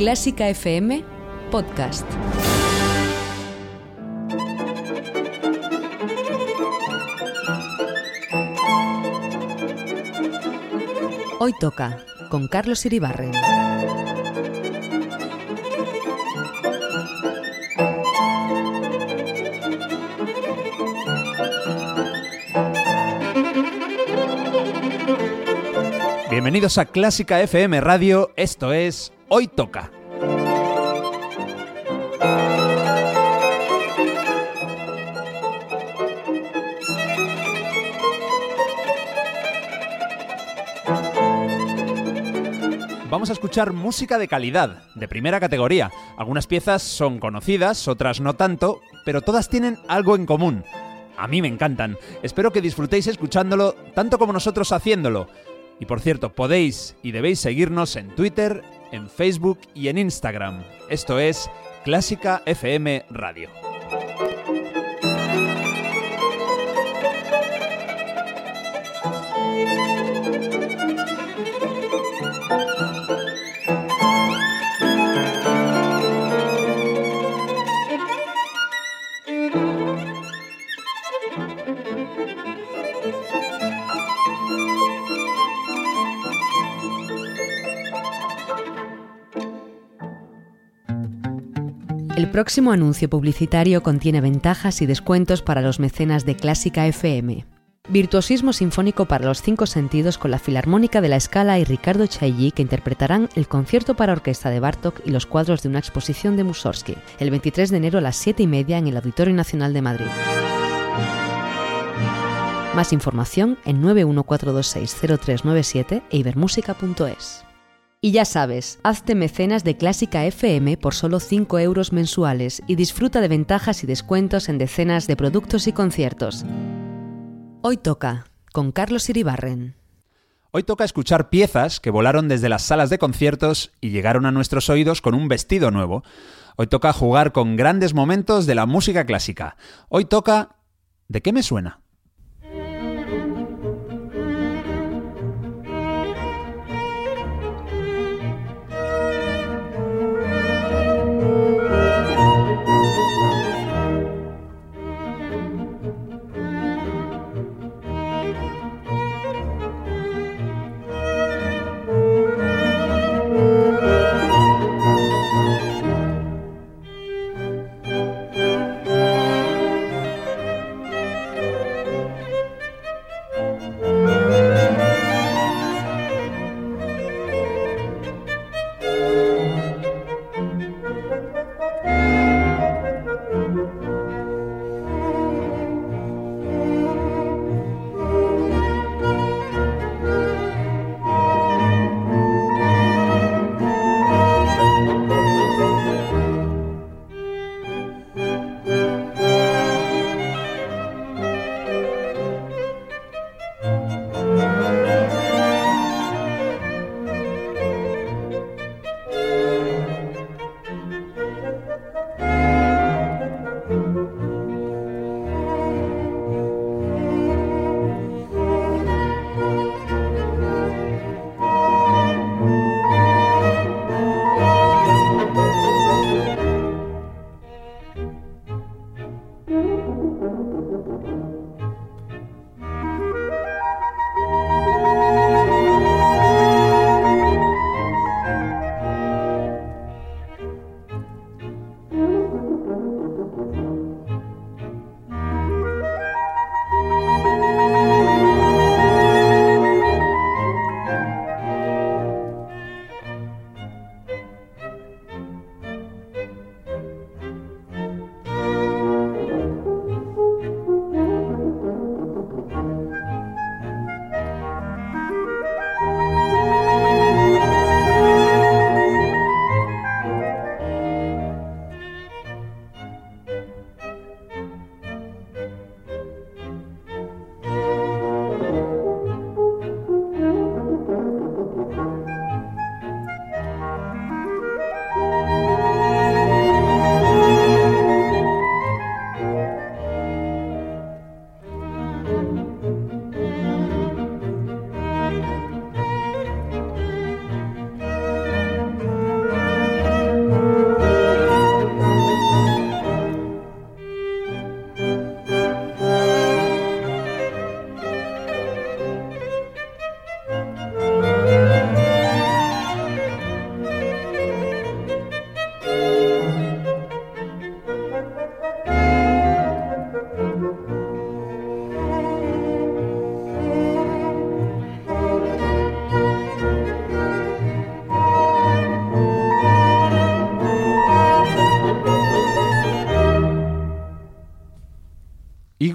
Clásica FM Podcast. Hoy toca con Carlos Iribarren. Bienvenidos a Clásica FM Radio, esto es Hoy Toca. Vamos a escuchar música de calidad, de primera categoría. Algunas piezas son conocidas, otras no tanto, pero todas tienen algo en común. A mí me encantan. Espero que disfrutéis escuchándolo tanto como nosotros haciéndolo. Y por cierto, podéis y debéis seguirnos en Twitter, en Facebook y en Instagram. Esto es Clásica FM Radio. Próximo anuncio publicitario contiene ventajas y descuentos para los mecenas de Clásica FM. Virtuosismo sinfónico para los cinco sentidos con la Filarmónica de la Escala y Ricardo Chailly que interpretarán el concierto para orquesta de Bartók y los cuadros de una exposición de Mussorgsky el 23 de enero a las 7 y media en el Auditorio Nacional de Madrid. Más información en 914260397 e. Y ya sabes, hazte mecenas de Clásica FM por solo 5 euros mensuales y disfruta de ventajas y descuentos en decenas de productos y conciertos. Hoy toca, con Carlos Iribarren. Hoy toca escuchar piezas que volaron desde las salas de conciertos y llegaron a nuestros oídos con un vestido nuevo. Hoy toca jugar con grandes momentos de la música clásica. Hoy toca... ¿De qué me suena?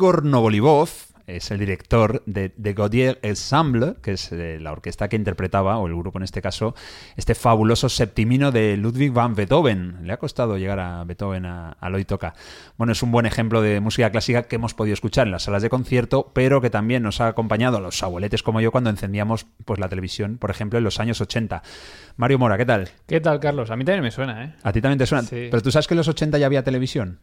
Igor Novolivov es el director de The Gaudier Ensemble, que es eh, la orquesta que interpretaba, o el grupo en este caso, este fabuloso septimino de Ludwig van Beethoven. Le ha costado llegar a Beethoven a, a toca. Bueno, es un buen ejemplo de música clásica que hemos podido escuchar en las salas de concierto, pero que también nos ha acompañado a los abueletes como yo cuando encendíamos pues la televisión, por ejemplo, en los años 80. Mario Mora, ¿qué tal? ¿Qué tal, Carlos? A mí también me suena, ¿eh? ¿A ti también te suena? Sí. Pero tú sabes que en los 80 ya había televisión.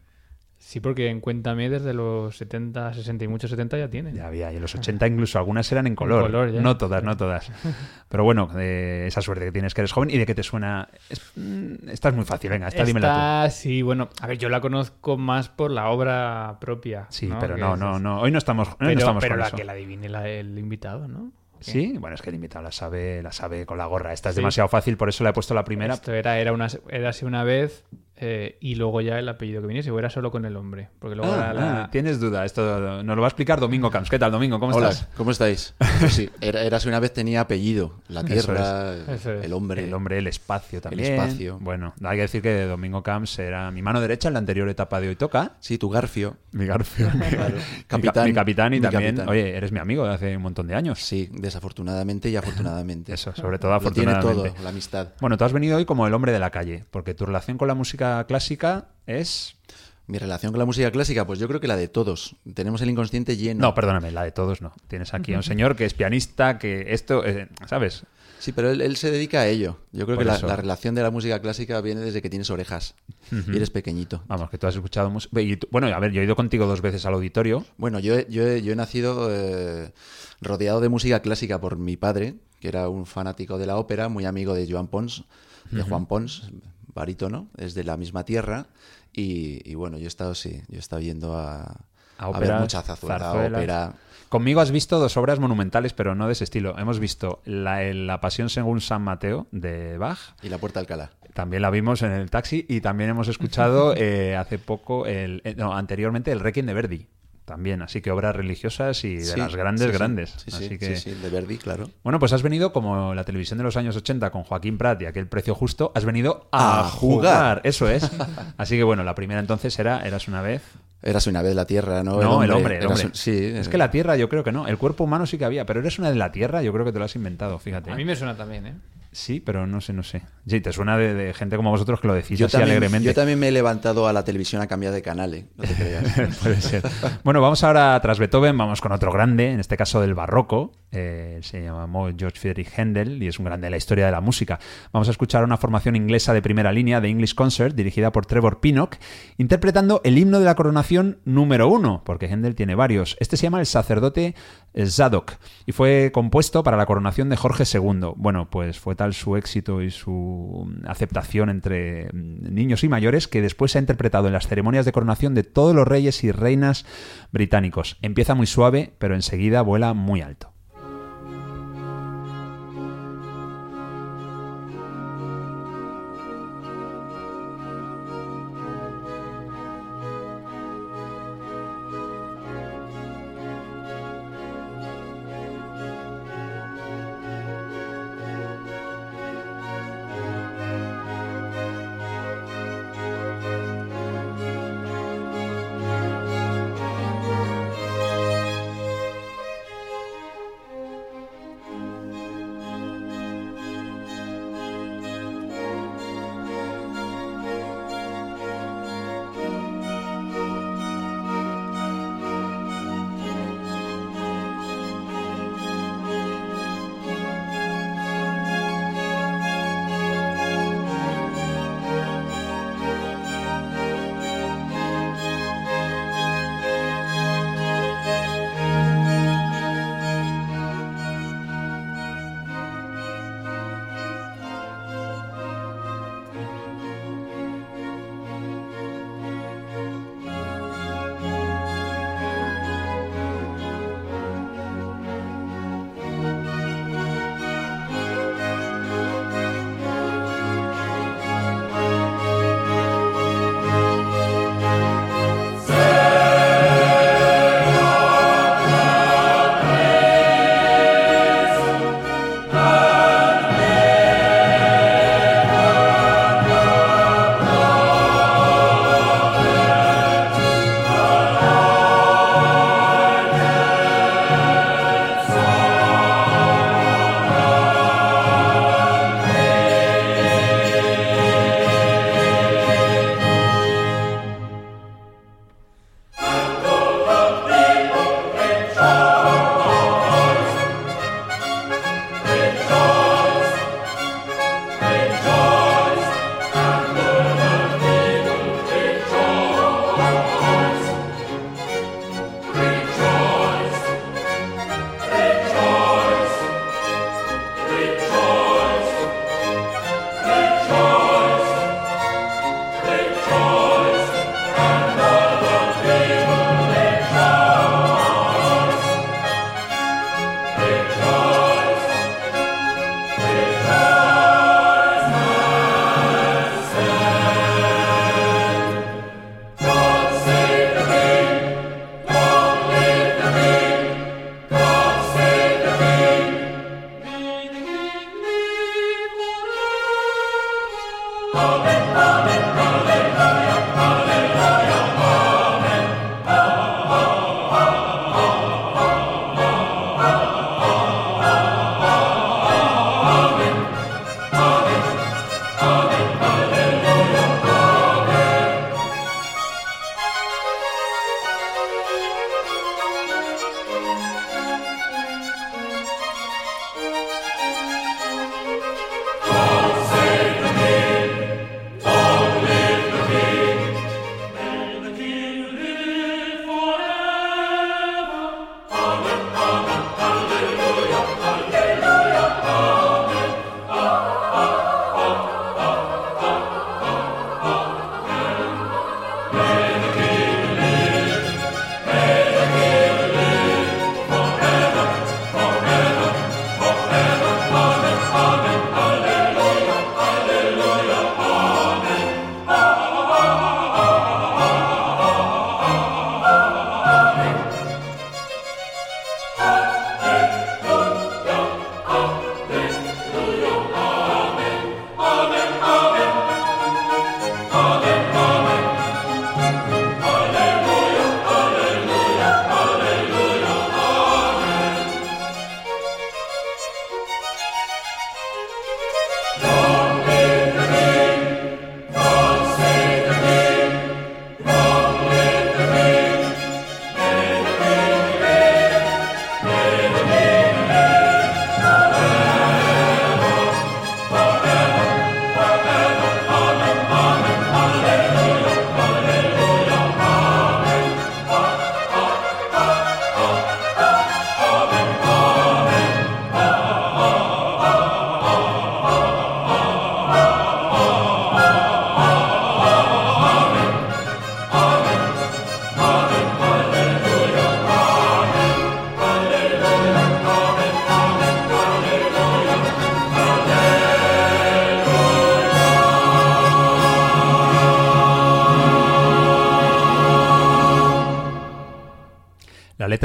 Sí, porque en Cuéntame desde los 70, 60 y muchos 70 ya tienen. Ya había, y en los 80 incluso algunas eran en color. color, ya. no todas, no todas. Pero bueno, de esa suerte que tienes que eres joven y de que te suena. es- mm, esta es muy fácil, venga, esta, dímela tú. Esta, sí, bueno, a ver, yo la conozco más por la obra propia. Sí, ¿no? pero no, es- no, no. Hoy no estamos, hoy no Pero, estamos pero con la eso. que la adivine la- el invitado, ¿no? Sí, bueno, es que el invitado la sabe, la sabe con la gorra. Esta es Sí. demasiado fácil, por eso le he puesto la primera. Esto era, era, una, era así una vez eh, y luego ya el apellido que viniese, o era solo con el hombre. Porque luego Ah, era la- ah, tienes duda, esto nos lo va a explicar Domingo Camps. ¿Qué tal, Domingo? ¿Cómo Hola, estás? ¿cómo estáis? Pues sí, era, Érase una vez tenía apellido, la Eso tierra, Eso es. el hombre. El hombre, el espacio también. espacio. Bueno, hay que decir que Domingo Camps era mi mano derecha en la anterior etapa de Hoy Toca. Sí, tu Garfio. Mi Garfio. Claro. Mi, Capitán. ca- mi capitán y Mi también, capitán. oye, eres mi amigo de hace un montón de años. Sí, desafortunadamente y afortunadamente. Eso, sobre todo Lo tiene afortunadamente. todo, la amistad. Bueno, tú has venido hoy como el hombre de la calle, porque tu relación con la música clásica es... Mi relación con la música clásica, pues yo creo que la de todos. Tenemos el inconsciente lleno. No, perdóname, la de todos no. Tienes aquí a un señor que es pianista, que esto, eh, ¿sabes? Sí, pero él, él se dedica a ello. Yo creo Por que la, relación de la música clásica viene desde que tienes orejas y eres pequeñito. Vamos, que tú has escuchado música... Bueno, a ver, yo he ido contigo dos veces al auditorio. Bueno, yo yo he nacido eh, rodeado de música clásica por mi padre, que era un fanático de la ópera, muy amigo de Joan Pons, de Juan Pons, barítono, es de la misma tierra. Y, y bueno, yo he estado, sí, yo he estado yendo a, A a ver óperas, mucha zarzuela, ópera. Conmigo has visto dos obras monumentales, pero no de ese estilo. Hemos visto la, la Pasión según San Mateo de Bach, y la Puerta Alcalá. También la vimos en el taxi y también hemos escuchado eh, hace poco, el, eh, no, anteriormente, el Requiem de Verdi. También, así que obras religiosas y de Sí, las grandes, sí, sí. grandes. Sí, sí, así que, sí, sí, de Verdi, claro. Bueno, pues has venido como la televisión de los años 80 con Joaquín Prat y aquel precio justo, has venido a, A jugar. jugar. Eso es. Así que bueno, la primera entonces era Eras una vez. Eras una vez la tierra, ¿no? No, el hombre, el hombre. un- sí, Es eh, que la Tierra yo creo que no. El cuerpo humano sí que había, pero eres una de la Tierra, yo creo que te lo has inventado, fíjate. A mí me suena también, ¿eh? Sí, pero no sé, no sé. Sí, te suena de, de gente como vosotros que lo decís yo así también, alegremente. yo también me he levantado a la televisión a cambiar de canal, ¿eh? No te creas. Puede ser. Bueno, vamos ahora tras Beethoven, vamos con otro grande, en este caso del barroco. Eh, se llamó George Friedrich Händel y es un grande de la historia de la música. Vamos a escuchar una formación inglesa de primera línea de English Concert dirigida por Trevor Pinnock, interpretando el himno de la coronación número uno, porque Händel tiene varios. Este se llama El sacerdote Zadok y fue compuesto para la coronación de Jorge II. Bueno, pues fue tal su éxito y su aceptación entre mm, niños y mayores que después se ha interpretado en las ceremonias de coronación de todos los reyes y reinas británicos. Empieza muy suave, pero enseguida vuela muy alto.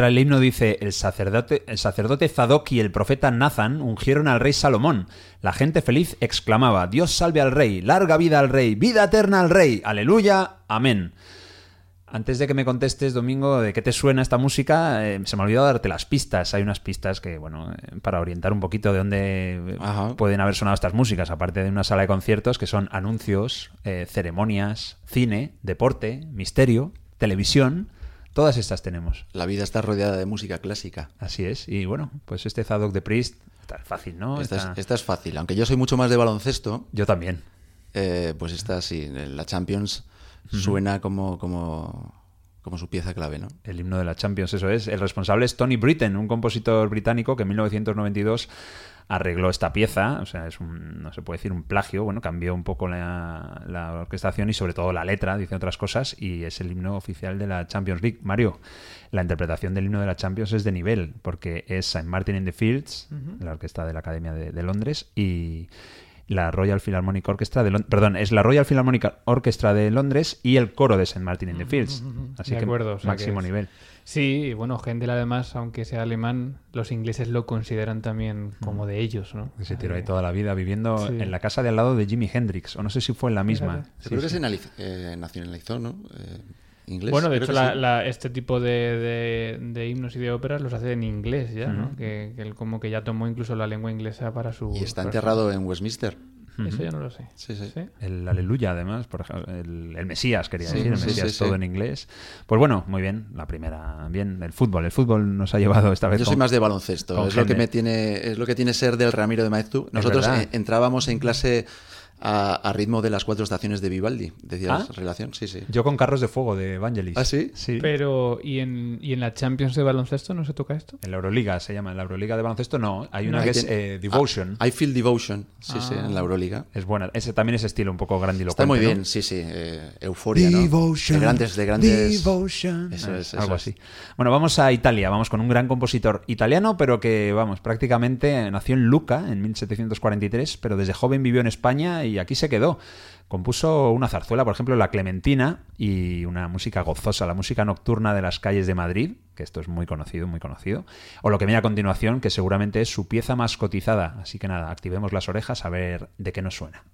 El himno dice, el sacerdote, el sacerdote Zadok y el profeta Nathan ungieron al rey Salomón. La gente feliz exclamaba, Dios salve al rey, larga vida al rey, vida eterna al rey, aleluya, amén. Antes de que me contestes, Domingo, de qué te suena esta música, eh, se me ha olvidado darte las pistas. Hay unas pistas que, bueno, eh, para orientar un poquito de dónde pueden haber sonado estas músicas, aparte de una sala de conciertos, que son anuncios, eh, ceremonias, cine, deporte, misterio, televisión Todas estas tenemos. La vida está rodeada de música clásica. Así es. Y bueno, pues este Zadok de Priest está fácil, ¿no? Esta, Es, fácil. Aunque yo soy mucho más de baloncesto. Yo también. Eh, pues esta sí, la Champions suena como, como, como su pieza clave, ¿no? El himno de la Champions, eso es. El responsable es Tony Britten, un compositor británico que en 1992 arregló esta pieza, o sea, es un, no se puede decir un plagio, bueno, cambió un poco la, orquestación y sobre todo la letra, dice otras cosas, y es el himno oficial de la Champions League. Mario, la interpretación del himno de la Champions es de nivel, porque es St. Martin in the Fields, la orquesta de la Academia de, Londres, y la Royal Philharmonic Orchestra de Londres, perdón, es la Royal Philharmonic Orchestra de Londres y el coro de St. Martin in the Fields. Así que máximo nivel. Sí, bueno, Händel además, aunque sea alemán, los ingleses lo consideran también como de ellos, ¿no? Se tiró ahí toda la vida viviendo en la casa de al lado de Jimi Hendrix, o no sé si fue en la misma. creo que se eh, nacionalizó, ¿no? Eh, inglés. Bueno, de hecho, este tipo de, himnos y de óperas los hace en inglés ya, ¿no? Que, él como que ya tomó incluso la lengua inglesa para su... Y está enterrado en Westminster. Eso ya no lo sé. Sí, sí. El Aleluya, además, por ejemplo, el, Mesías, quería decir, el Mesías todo en inglés. Pues bueno, muy bien, la primera, bien, el fútbol. El fútbol nos ha llevado esta vez. Yo soy más de baloncesto, es lo que me tiene, es lo que tiene ser del Ramiro de Maeztu. Nosotros entrábamos en clase a, ritmo de las cuatro estaciones de Vivaldi. Decías, ¿Ah? relación, sí, sí. Yo con Carros de Fuego de Evangelis. ¿Ah, sí? Sí. Pero, ¿y en, ¿y en la Champions de baloncesto no se toca esto? En la Euroliga se llama. En la Euroliga de baloncesto no. Hay una que es eh, Devotion. I Feel Devotion, sí, sí, en la ah. Euroliga. Es buena. Ese también es estilo un poco grandilocuente. Está muy bien, sí, sí. Eh, euforia, Devotion, De grandes, de grandes... Devotion. Eso es, Algo así. Bueno, vamos a Italia. Vamos con un gran compositor italiano, pero que, vamos, prácticamente nació en Luca en 1743, pero desde joven vivió en España y aquí se quedó. Compuso una zarzuela, por ejemplo, La Clementina, y una música gozosa, la música nocturna de las calles de Madrid, que esto es muy conocido, muy conocido, o lo que viene a continuación, que seguramente es su pieza más cotizada. Así que nada, activemos las orejas a ver de qué nos suena.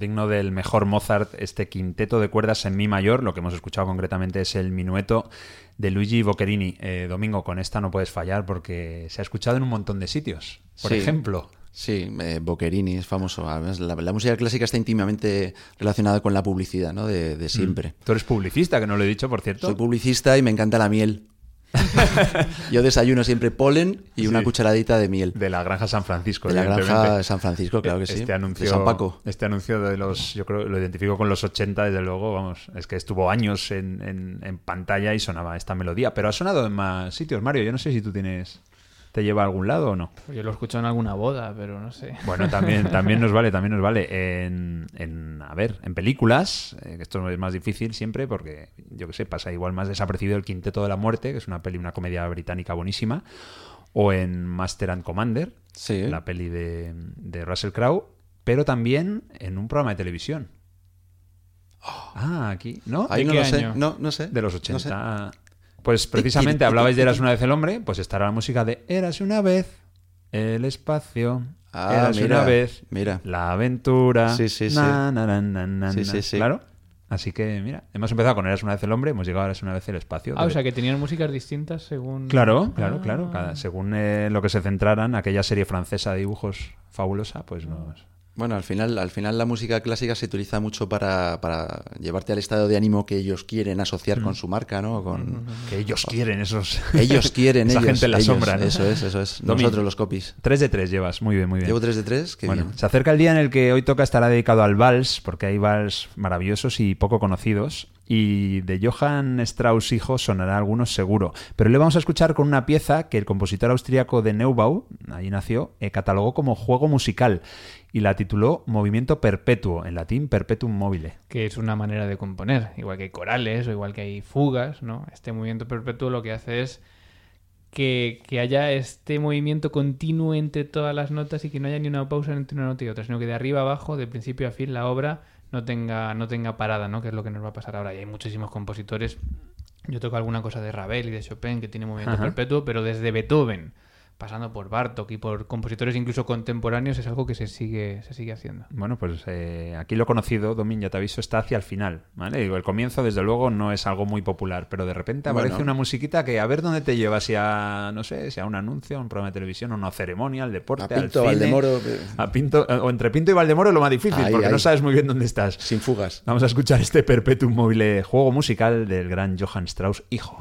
Digno del mejor Mozart, este quinteto de cuerdas en mi mayor, lo que hemos escuchado concretamente es el minueto de Luigi Boccherini. Eh, Domingo, con esta no puedes fallar porque se ha escuchado en un montón de sitios. Por Sí. ejemplo, Sí, eh, Boccherini es famoso. Además, la, la música clásica está íntimamente relacionada con la publicidad, ¿no? De, de siempre. tú eres publicista, que no lo he dicho, por cierto. Soy publicista y me encanta la miel. Yo desayuno siempre polen y una cucharadita de miel. De la granja San Francisco. De la granja San Francisco, claro que sí. Este anuncio, De San Paco. Este anuncio de los, yo creo, lo identifico con los 80, desde luego, vamos, es que estuvo años en, en- en pantalla y sonaba esta melodía, pero ha sonado en más sitios, Mario, yo no sé si tú tienes, te lleva a algún lado o no. Yo lo he escuchado en alguna boda, pero no sé. Bueno, también, también nos vale, también nos vale. En, en, a ver, en películas, eh, que esto es más difícil siempre porque, yo que sé, pasa igual más desapercibido el Quinteto de la Muerte, que es una peli, una comedia británica buenísima, o en Master and Commander, Sí. la peli de, de Russell Crowe, pero también en un programa de televisión. Ah, aquí, ¿no? Ahí ¿De no qué lo sé. año? No, no sé. De los No 80. sé. Pues precisamente hablabais de Eras una vez el hombre, pues estará la música de Eras una vez el espacio. Ah, Eras mira, una vez mira. la aventura. Sí, sí, sí. na, na, na, na, na, Sí, sí, sí. Claro. Así que, mira, hemos empezado con Eras una vez el hombre, hemos llegado a Eras una vez el espacio. Ah, o sea que tenían músicas distintas según. Claro, claro, Ah. claro. Cada- según eh, lo que se centraran, aquella serie francesa de dibujos fabulosa, pues nos... Bueno, al final, al final la música clásica se utiliza mucho para, para llevarte al estado de ánimo que ellos quieren asociar Mm. con su marca, ¿no? Con... Que ellos quieren esos... Ellos quieren, Esa ellos. gente en la ellos. sombra, ¿no? Eso es, eso es. Nosotros los copies. 3 de 3 llevas, muy bien, muy bien. Llevo 3 de 3, qué bueno, bien. se acerca el día en el que hoy toca estará dedicado al vals, porque hay vals maravillosos y poco conocidos. Y de Johann Strauss hijo sonará algunos seguro. Pero le vamos a escuchar con una pieza que el compositor austríaco de Neubau, ahí nació, eh, catalogó como juego musical y la tituló Movimiento Perpetuo, en latín Perpetuum mobile. Que es una manera de componer. Igual que hay corales o igual que hay fugas, ¿no? Este movimiento perpetuo lo que hace es que, que haya este movimiento continuo entre todas las notas y que no haya ni una pausa entre una nota y otra, sino que de arriba a abajo, de principio a fin, la obra no tenga, no tenga parada, ¿no? Que es lo que nos va a pasar ahora. Y hay muchísimos compositores. Yo toco alguna cosa de Ravel y de Chopin que tiene movimiento Ajá. perpetuo, pero desde Beethoven, pasando por Bartok y por compositores incluso contemporáneos, es algo que se sigue, se sigue haciendo. Bueno, pues eh, aquí lo conocido, Domin, ya te aviso, está hacia el final. ¿vale? Digo, el comienzo, desde luego, no es algo muy popular, pero de repente aparece Bueno. una musiquita que a ver dónde te lleva, si a, no sé, si a un anuncio, a un programa de televisión, a una ceremonia, al deporte, A Pinto, al cine. Valdemoro, eh. A Pinto, o entre Pinto y Valdemoro es lo más difícil, Ahí, porque no sabes muy bien dónde estás. Sin fugas. Vamos a escuchar este Perpetuum mobile juego musical del gran Johann Strauss, hijo.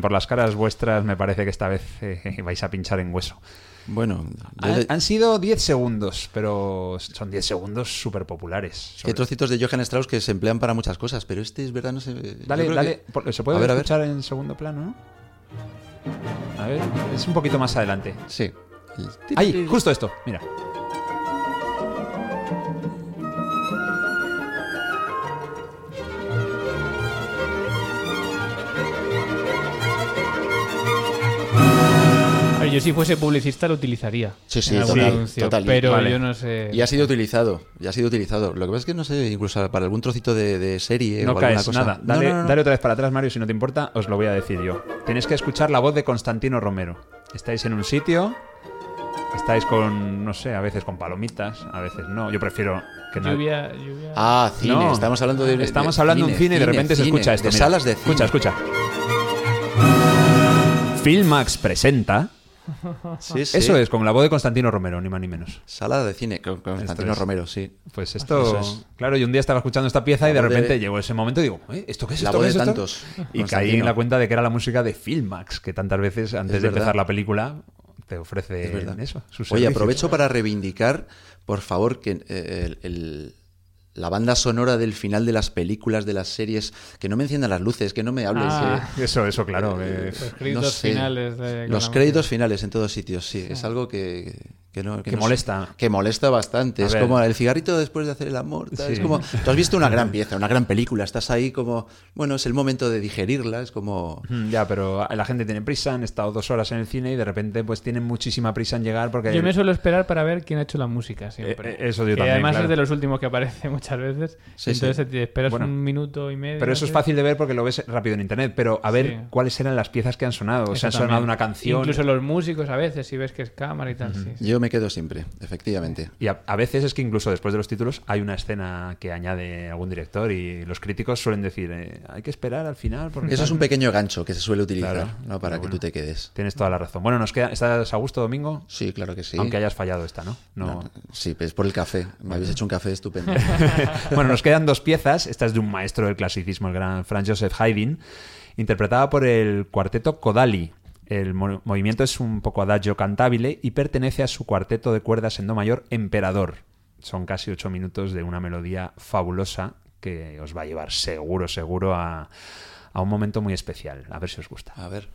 Por las caras vuestras me parece que esta vez eh, vais a pinchar en hueso. Bueno, Han, sido 10 segundos, pero son 10 segundos súper populares. hay trocitos de Johann Strauss que se emplean para muchas cosas, pero este es verdad, no sé. Dale, dale. que- ¿Se puede A ver, a ver. escuchar en segundo plano, no? A ver, es un poquito más adelante. Sí. Ahí, justo esto, mira. Yo si fuese publicista lo utilizaría. Sí, sí, en algún total, anuncio, total, Pero vale. yo no sé. Y ha sido utilizado, ya ha sido utilizado. Lo que pasa es que no sé, incluso para algún trocito de, de serie No o alguna caes cosa. nada. Dale, no, no, no. dale otra vez para atrás, Mario, si no te importa, os lo voy a decir yo. Tenéis que escuchar la voz de Constantino Romero. Estáis en un sitio, estáis con, no sé, a veces con palomitas, a veces no. Yo prefiero que no. Lluvia, lluvia. Ah, cine, No. estamos hablando de. Estamos de hablando de un cine y de repente se escucha esto. De mira. salas de cine. Escucha, escucha. Filmax presenta. Sí, sí. Eso es, con la voz de Constantino Romero, ni más ni menos. Sala de cine con con Constantino es. Romero, sí. Pues esto, es. claro, y un día estaba escuchando esta pieza y de repente llegó ese momento y digo, ¿eh? ¿esto qué es La esto? voz ¿Qué de es esto?". tantos, Y caí en la cuenta de que era la música de Filmax, que tantas veces antes Es de empezar la película te ofrece Es eso. Oye, aprovecho para reivindicar, por favor, que eh, el- el- la banda sonora del final de las películas, de las series, que no me enciendan las luces, que no me hables. Ah. que- Eso, eso, claro. eh, Los créditos sé. finales. de- Los créditos música. finales en todos sitios, sí. Es algo que, que no... Que no- molesta. Que molesta bastante. A es ver. como el cigarrito después de hacer el amor. tal. Es Sí. como... Tú has visto una gran pieza, una gran película. Estás ahí como... Bueno, es el momento de digerirla. Es como... Ya, pero la gente tiene prisa, han estado dos horas en el cine y de repente pues tienen muchísima prisa en llegar porque... Yo me suelo esperar para ver quién ha hecho la música siempre. Eh, eh, eso yo que también, además claro. es de los últimos que aparece muchas veces. Sí, Entonces sí. te esperas Bueno, un minuto y medio. Pero eso es fácil de ver porque lo ves rápido en internet, pero a ver Sí. cuáles eran las piezas que han sonado. O sea, han sonado una canción... Incluso los músicos a veces, si ves que es cámara y tal. sí, sí. Yo me quedo siempre, efectivamente. Y a, a veces es que incluso después de los títulos hay una escena que añade algún director y los críticos suelen decir, eh, hay que esperar al final. Porque Eso es tal". un pequeño gancho que se suele utilizar Claro, ¿no? para que bueno. tú te quedes. Tienes toda la razón. Bueno, nos queda, ¿estás a gusto, Domingo? Sí, claro que sí. Aunque hayas fallado esta, ¿no? No. No, sí, es por el café. Me habéis hecho un café estupendo. bueno, nos quedan dos piezas. Esta es de un maestro del clasicismo, el gran Franz Joseph Haydn, interpretada por el cuarteto Kodali. El mo- movimiento es un poco adagio cantabile y pertenece a su cuarteto de cuerdas en do mayor Emperador. Son casi ocho minutos de una melodía fabulosa que os va a llevar seguro, seguro a, a un momento muy especial. A ver si os gusta. A ver.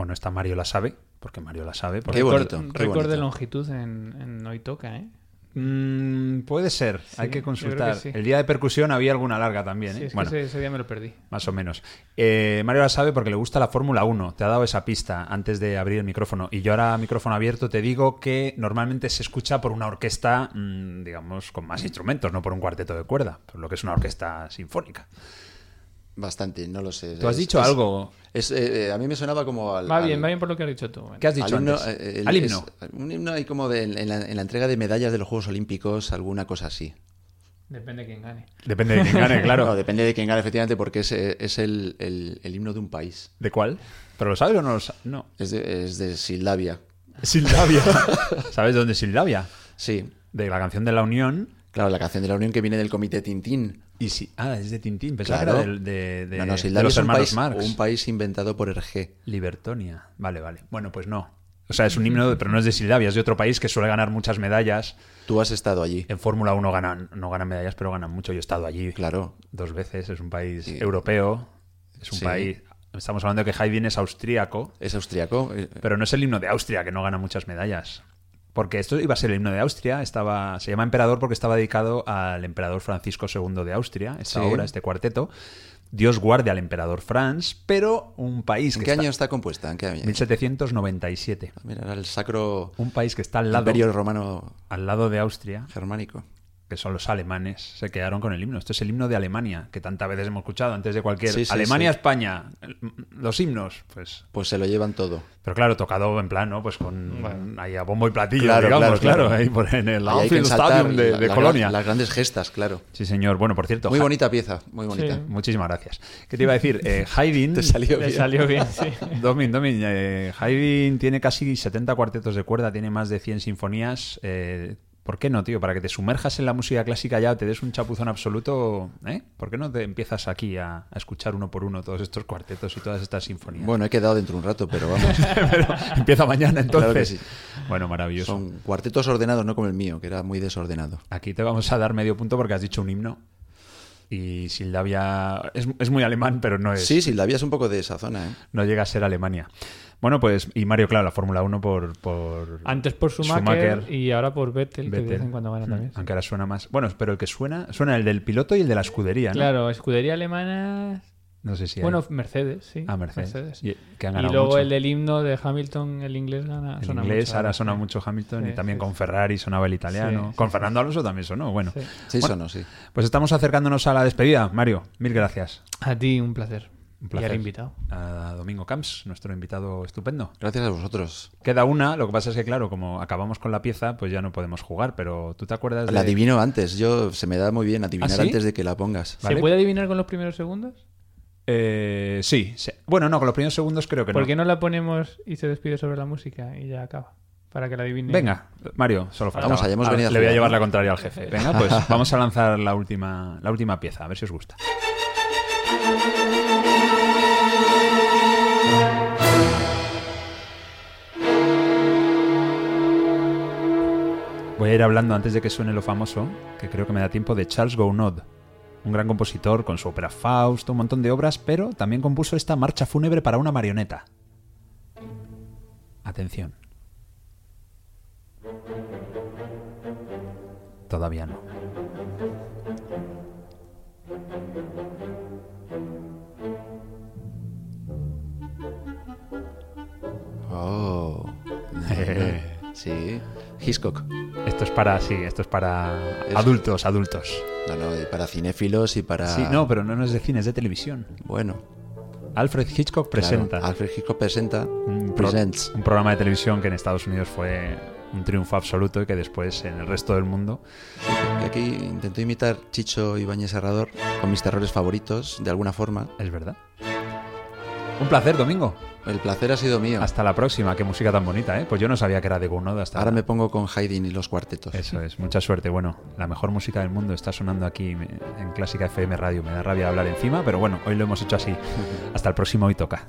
Bueno, esta Mario la sabe, porque Mario la sabe. porque- Qué bonito, qué récord de longitud en, en Hoy Toca, ¿eh? Mm, puede ser, hay que consultar. que sí. El día de percusión había alguna larga también, Sí, ¿eh? es que Bueno, ese, ese día me lo perdí. más o menos. Eh, Mario la sabe porque le gusta la Fórmula 1. Te ha dado esa pista antes de abrir el micrófono. Y yo ahora, micrófono abierto, te digo que normalmente se escucha por una orquesta, mm, digamos, con más instrumentos, no por un cuarteto de cuerda, por lo que es una orquesta sinfónica. Bastante, no lo sé. Tú has Es- dicho es- algo. es, eh, eh, a mí me sonaba como al. Va al- bien, va bien por lo que has dicho tú. bueno. ¿Qué has dicho al himno, antes? eh, el- Al himno. es- un himno ahí como de, en, la, en la entrega de medallas de los Juegos Olímpicos, alguna cosa así. Depende de quién gane. Depende de quién gane, claro. No, depende de quién gane, efectivamente, porque es, es el, el- el himno de un país. ¿De cuál? ¿Pero lo sabes o no lo sabes? No. Es de, es de Sildavia. Sildavia. ¿Sabes dónde es Sildavia? Sí. De la canción de la Unión. Claro, la canción de la Unión que viene del Comité Tintín. Y si, ah, es de Tintín, pensaba Claro. que era del- de, de- no, no, de Sildavia los hermanos país, Marx. un país inventado por Hergé. Libertonia. Vale, vale. Bueno, pues no. O sea, es un himno, pero no es de Sildavia, es de otro país que suele ganar muchas medallas. Tú has estado allí. En Fórmula 1 ganan, no ganan medallas, pero ganan mucho. Yo he estado allí Claro. dos veces. Es un país Sí. europeo. Es un Sí. país. Estamos hablando de que Haydn es austríaco, Es austriaco. eh, pero no es el himno de Austria, que no gana muchas medallas. Porque esto iba a ser el himno de Austria, estaba, se llama emperador porque estaba dedicado al emperador Francisco II de Austria, esta Sí. obra, este cuarteto. Dios guarde al emperador Franz, pero un país ¿En que qué está- año está compuesta? ¿En qué año? 1797. Mira, era el sacro Un país que está al lado, imperio romano al lado de Austria, germánico. Que son los alemanes, se quedaron con el himno. Esto es el himno de Alemania, que tantas veces hemos escuchado antes de cualquier... Sí, sí, Alemania, sí. España, los himnos, pues... Pues se lo llevan todo. Pero claro, tocado en plan, ¿no? Pues con Bueno. ahí a bombo y platillo, Claro, digamos, claro, claro, claro. ahí por- en el ensaltar Stadium de, la- de la- Colonia. Las grandes gestas, claro. Sí, señor. Bueno, por cierto, Muy bonita pieza, muy bonita. Sí. Muchísimas gracias. ¿Qué te iba a decir? Eh, Haydn... Te salió bien. salió bien, sí. Domin, Domin, eh, Haydn tiene casi 70 cuartetos de cuerda, tiene más de 100 sinfonías. eh, ¿Por qué no, tío? Para que te sumerjas en la música clásica ya, te des un chapuzón absoluto, ¿eh? ¿Por qué no te empiezas aquí a, a escuchar uno por uno todos estos cuartetos y todas estas sinfonías? Bueno, he quedado dentro de un rato, pero vamos. Pero empieza mañana entonces. Claro que sí. Bueno, maravilloso. Son cuartetos ordenados, no como el mío, que era muy desordenado. Aquí te vamos a dar medio punto porque has dicho un himno. Y Sildavia es, es muy alemán, pero no es. Sí, Sildavia es un poco de esa zona, ¿eh? No llega a ser Alemania. Bueno, pues, y Mario, claro, la Fórmula 1 por. por Antes por Schumacher, y ahora por Vettel, que de vez en cuando gana Mm, también. Aunque ahora suena más. Bueno, pero el que suena. Suena el del piloto y el de la escudería, ¿no? Claro, escudería alemana. No sé si. hay. Bueno, Mercedes, sí. Ah, Mercedes. Y, que han Y ganado luego mucho. el del himno de Hamilton, el inglés gana. El suena inglés mucho ahora ahora, suena sí. mucho Hamilton y Sí, también sí, con. Ferrari sonaba el italiano. Con sí. Fernando Alonso también sonó. Bueno, Sí. Bueno, sonó, sí. pues estamos acercándonos a la despedida. Mario, mil gracias. A ti, un placer. Un Y placer. al invitado. A Domingo Camps, nuestro invitado estupendo. Gracias a vosotros. Queda una, lo que pasa es que, claro, como acabamos con la pieza, pues ya no podemos jugar, pero ¿tú te acuerdas de...? La adivino antes. Yo se me da muy bien adivinar ¿Ah, sí? antes de que la pongas. Vale. ¿Se puede adivinar con los primeros segundos? Eh, sí, sí. Bueno, no, con los primeros segundos creo que ¿Por no. qué no la ponemos y se despide sobre la música y ya acaba? Para que la adivine. Venga, Mario, solo faltaba. Vamos allá, hemos venido a Le voy a llevar la contraria al jefe. Venga, pues vamos a lanzar la última, la última pieza, a ver si os gusta. Voy a ir hablando antes de que suene lo famoso, que creo que me da tiempo, de Charles Gounod, un gran compositor con su ópera Faust, un montón de obras, pero también compuso esta marcha fúnebre para una marioneta. Atención. Todavía no. Oh. sí. Hitchcock. Esto es para, sí, esto es para Es- adultos, adultos. No, no, y para cinéfilos y para. Sí, no, pero no no es de cine, es de televisión. Bueno. Alfred Hitchcock claro, presenta Alfred Hitchcock presenta. un, pro- Presents. un programa de televisión que en Estados Unidos fue un triunfo absoluto y que después en el resto del mundo Y aquí intento imitar Chicho Ibáñez Serrador con mis terrores favoritos, de alguna forma. es verdad. Un placer, Domingo. El placer ha sido mío. Hasta la próxima. Qué música tan bonita, ¿eh? Pues yo no sabía que era de Gounod hasta Ahora me pongo con Haydn y los cuartetos. Eso es, mucha suerte. Bueno, la mejor música del mundo está sonando aquí en Clásica FM Radio. Me da rabia hablar encima, pero bueno, hoy lo hemos hecho así. Hasta el próximo Hoy Toca.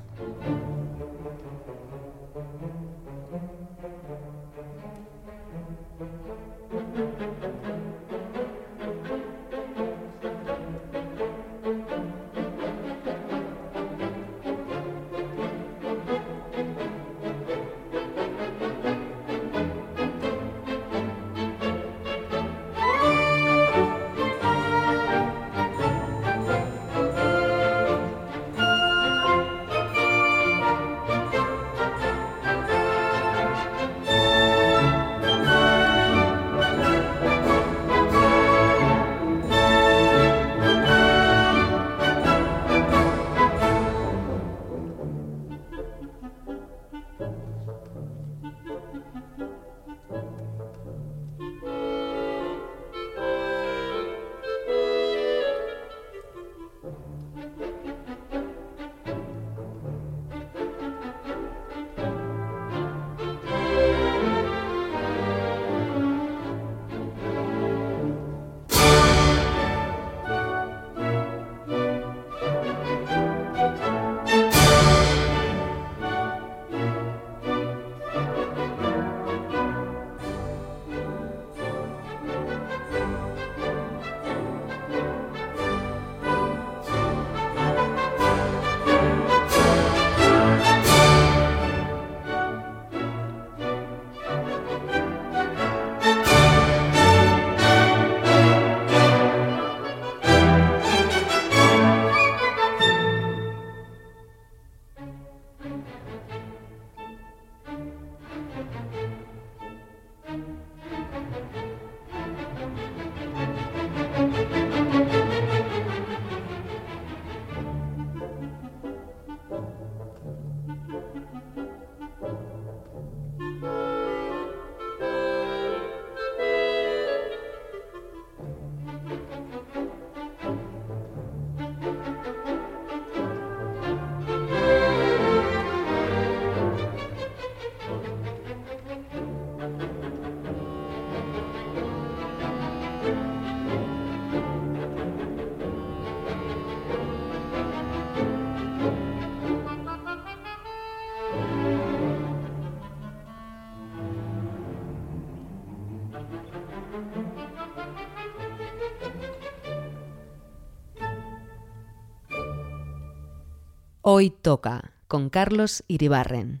Hoy toca con Carlos Iribarren.